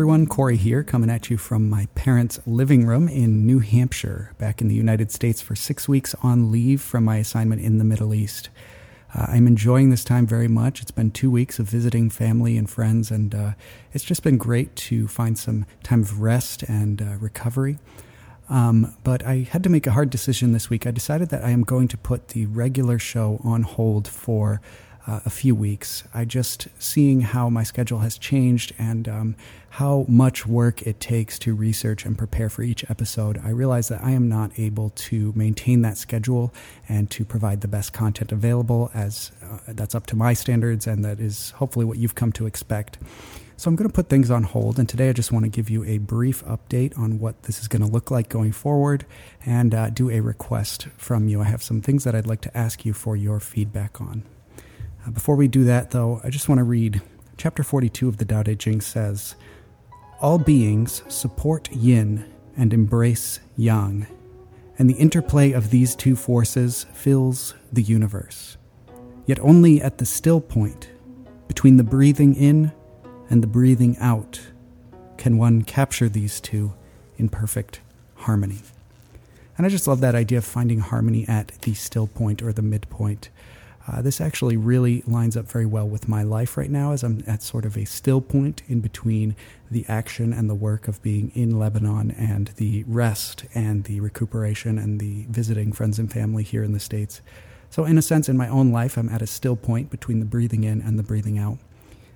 everyone. Corey here, coming at you from my parents' living room in New Hampshire, back in the United States for six weeks on leave from my assignment in the Middle East. Uh, I'm enjoying this time very much. It's been two weeks of visiting family and friends, and uh, it's just been great to find some time of rest and uh, recovery. Um, but I had to make a hard decision this week. I decided that I am going to put the regular show on hold for uh, a few weeks. I just seeing how my schedule has changed and um, how much work it takes to research and prepare for each episode. I realize that I am not able to maintain that schedule and to provide the best content available, as uh, that's up to my standards, and that is hopefully what you've come to expect. So I'm going to put things on hold, and today I just want to give you a brief update on what this is going to look like going forward and uh, do a request from you. I have some things that I'd like to ask you for your feedback on. Uh, before we do that, though, I just want to read chapter 42 of the Tao Te Ching says, All beings support yin and embrace yang, and the interplay of these two forces fills the universe. Yet only at the still point, between the breathing in and the breathing out, can one capture these two in perfect harmony. And I just love that idea of finding harmony at the still point or the midpoint. Uh, this actually really lines up very well with my life right now as I'm at sort of a still point in between the action and the work of being in Lebanon and the rest and the recuperation and the visiting friends and family here in the States. So, in a sense, in my own life, I'm at a still point between the breathing in and the breathing out.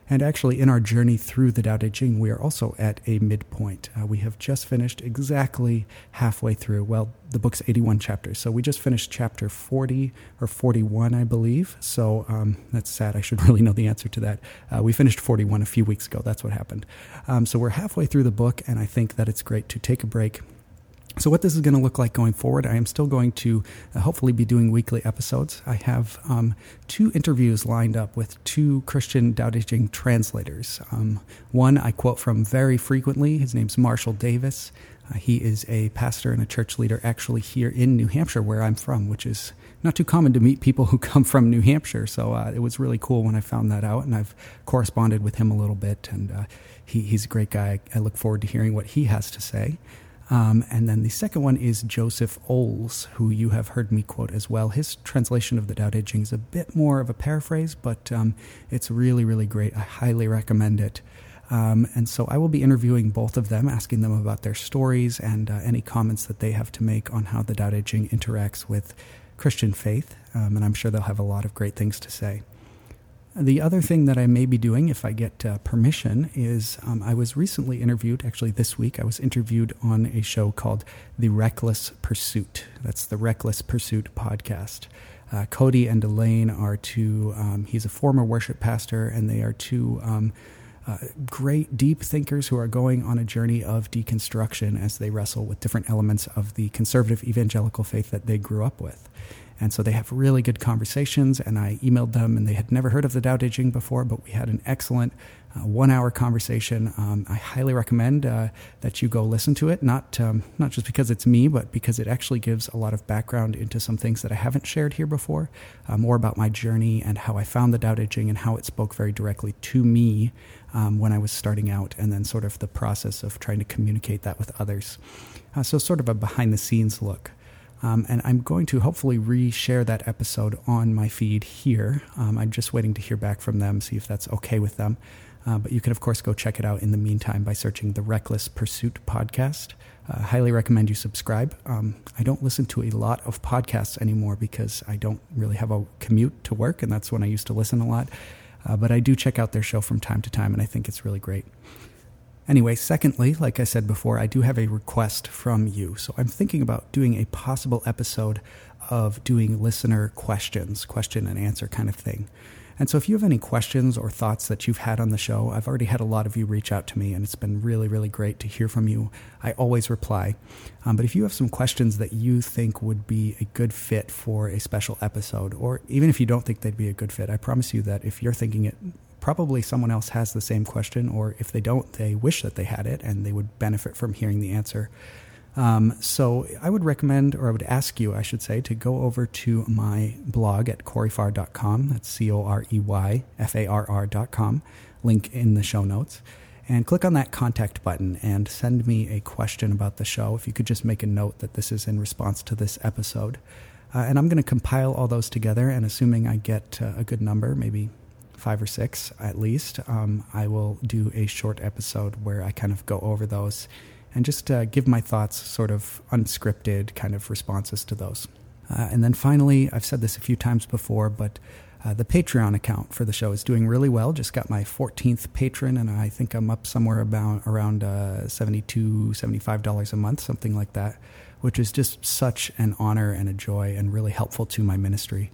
And actually, in our journey through the Tao Te Ching, we are also at a midpoint. Uh, we have just finished exactly halfway through. Well, the book's 81 chapters. So we just finished chapter 40 or 41, I believe. So um, that's sad. I should really know the answer to that. Uh, we finished 41 a few weeks ago. That's what happened. Um, so we're halfway through the book, and I think that it's great to take a break so, what this is going to look like going forward, I am still going to uh, hopefully be doing weekly episodes. I have um, two interviews lined up with two Christian Tao Te Ching translators. Um, one I quote from very frequently. His name's Marshall Davis. Uh, he is a pastor and a church leader actually here in New Hampshire, where I'm from, which is not too common to meet people who come from New Hampshire. So uh, it was really cool when I found that out, and I've corresponded with him a little bit, and uh, he, he's a great guy. I look forward to hearing what he has to say. Um, and then the second one is Joseph Oles, who you have heard me quote as well. His translation of the Tao Te Ching is a bit more of a paraphrase, but um, it's really, really great. I highly recommend it. Um, and so I will be interviewing both of them, asking them about their stories and uh, any comments that they have to make on how the Tao Te Ching interacts with Christian faith. Um, and I'm sure they'll have a lot of great things to say. The other thing that I may be doing, if I get uh, permission, is um, I was recently interviewed, actually this week, I was interviewed on a show called The Reckless Pursuit. That's the Reckless Pursuit podcast. Uh, Cody and Elaine are two, um, he's a former worship pastor, and they are two um, uh, great deep thinkers who are going on a journey of deconstruction as they wrestle with different elements of the conservative evangelical faith that they grew up with. And so they have really good conversations. And I emailed them, and they had never heard of the Tao Te Ching before, but we had an excellent uh, one hour conversation. Um, I highly recommend uh, that you go listen to it, not, um, not just because it's me, but because it actually gives a lot of background into some things that I haven't shared here before, uh, more about my journey and how I found the Tao Te Ching and how it spoke very directly to me um, when I was starting out, and then sort of the process of trying to communicate that with others. Uh, so, sort of a behind the scenes look. Um, and I'm going to hopefully reshare that episode on my feed here. Um, I'm just waiting to hear back from them, see if that's okay with them. Uh, but you can, of course, go check it out in the meantime by searching the Reckless Pursuit podcast. Uh, highly recommend you subscribe. Um, I don't listen to a lot of podcasts anymore because I don't really have a commute to work, and that's when I used to listen a lot. Uh, but I do check out their show from time to time, and I think it's really great. Anyway, secondly, like I said before, I do have a request from you. So I'm thinking about doing a possible episode of doing listener questions, question and answer kind of thing. And so if you have any questions or thoughts that you've had on the show, I've already had a lot of you reach out to me, and it's been really, really great to hear from you. I always reply. Um, but if you have some questions that you think would be a good fit for a special episode, or even if you don't think they'd be a good fit, I promise you that if you're thinking it probably someone else has the same question, or if they don't, they wish that they had it and they would benefit from hearing the answer. Um, so I would recommend, or I would ask you, I should say, to go over to my blog at coreyfarr.com. That's C O R E Y F A R R.com. Link in the show notes. and click on that contact button and send me a question about the show. If you could just make a note that this is in response to this episode. Uh, and I'm going to compile all those together, and assuming I get uh, a good number, maybe five or six at least, um, I will do a short episode where I kind of go over those and just uh, give my thoughts, sort of unscripted kind of responses to those. Uh, and then finally, I've said this a few times before, but uh, the Patreon account for the show is doing really well. Just got my 14th patron, and I think I'm up somewhere about around uh, $72, $75 a month, something like that, which is just such an honor and a joy and really helpful to my ministry.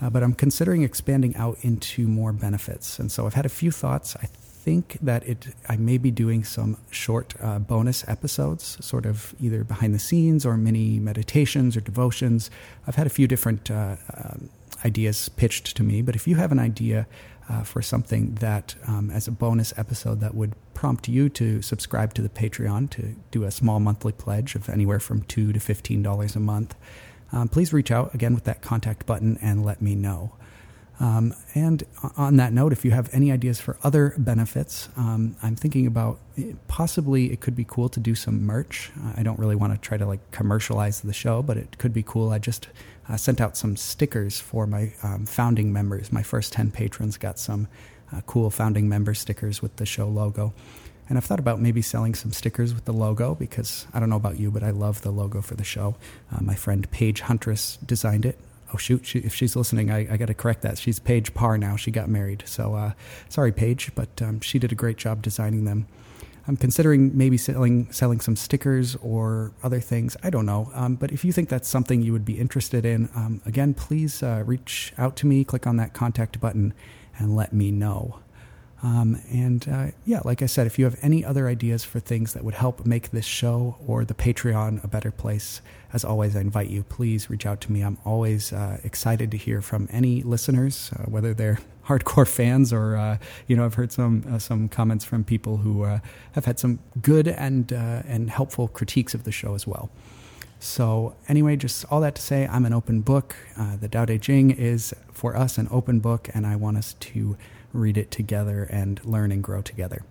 Uh, but I'm considering expanding out into more benefits. And so I've had a few thoughts. I think that it I may be doing some short uh, bonus episodes, sort of either behind the scenes or mini meditations or devotions. I've had a few different uh, um, ideas pitched to me. But if you have an idea uh, for something that, um, as a bonus episode, that would prompt you to subscribe to the Patreon to do a small monthly pledge of anywhere from two to fifteen dollars a month, um, please reach out again with that contact button and let me know. Um, and on that note, if you have any ideas for other benefits, um, I'm thinking about eh, possibly it could be cool to do some merch. I don't really want to try to like commercialize the show, but it could be cool. I just uh, sent out some stickers for my um, founding members. My first 10 patrons got some uh, cool founding member stickers with the show logo. And I've thought about maybe selling some stickers with the logo because I don't know about you, but I love the logo for the show. Uh, my friend Paige Huntress designed it. Oh, shoot. She, if she's listening, I, I got to correct that. She's Paige Parr now. She got married. So uh, sorry, Paige, but um, she did a great job designing them. I'm considering maybe selling selling some stickers or other things. I don't know. Um, but if you think that's something you would be interested in, um, again, please uh, reach out to me. Click on that contact button and let me know. Um, and uh, yeah, like I said, if you have any other ideas for things that would help make this show or the Patreon a better place, as always, I invite you, please reach out to me. I'm always uh, excited to hear from any listeners, uh, whether they're hardcore fans or, uh, you know, I've heard some uh, some comments from people who uh, have had some good and, and helpful critiques of the show as well. So, anyway, just all that to say, I'm an open book. the Tao Te Ching is, for us, an open book, and I want us to read it together and learn and grow together.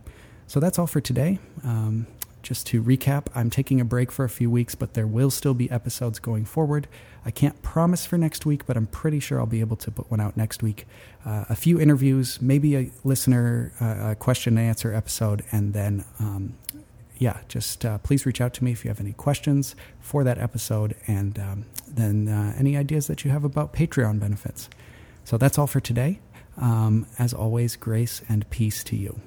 So that's all for today. Um, just to recap, I'm taking a break for a few weeks, but there will still be episodes going forward. I can't promise for next week, but I'm pretty sure I'll be able to put one out next week. Uh, a few interviews, maybe a listener uh, a question and answer episode, and then, um, yeah, just uh, please reach out to me if you have any questions for that episode, and um, then uh, any ideas that you have about Patreon benefits. So that's all for today. Um, as always, grace and peace to you.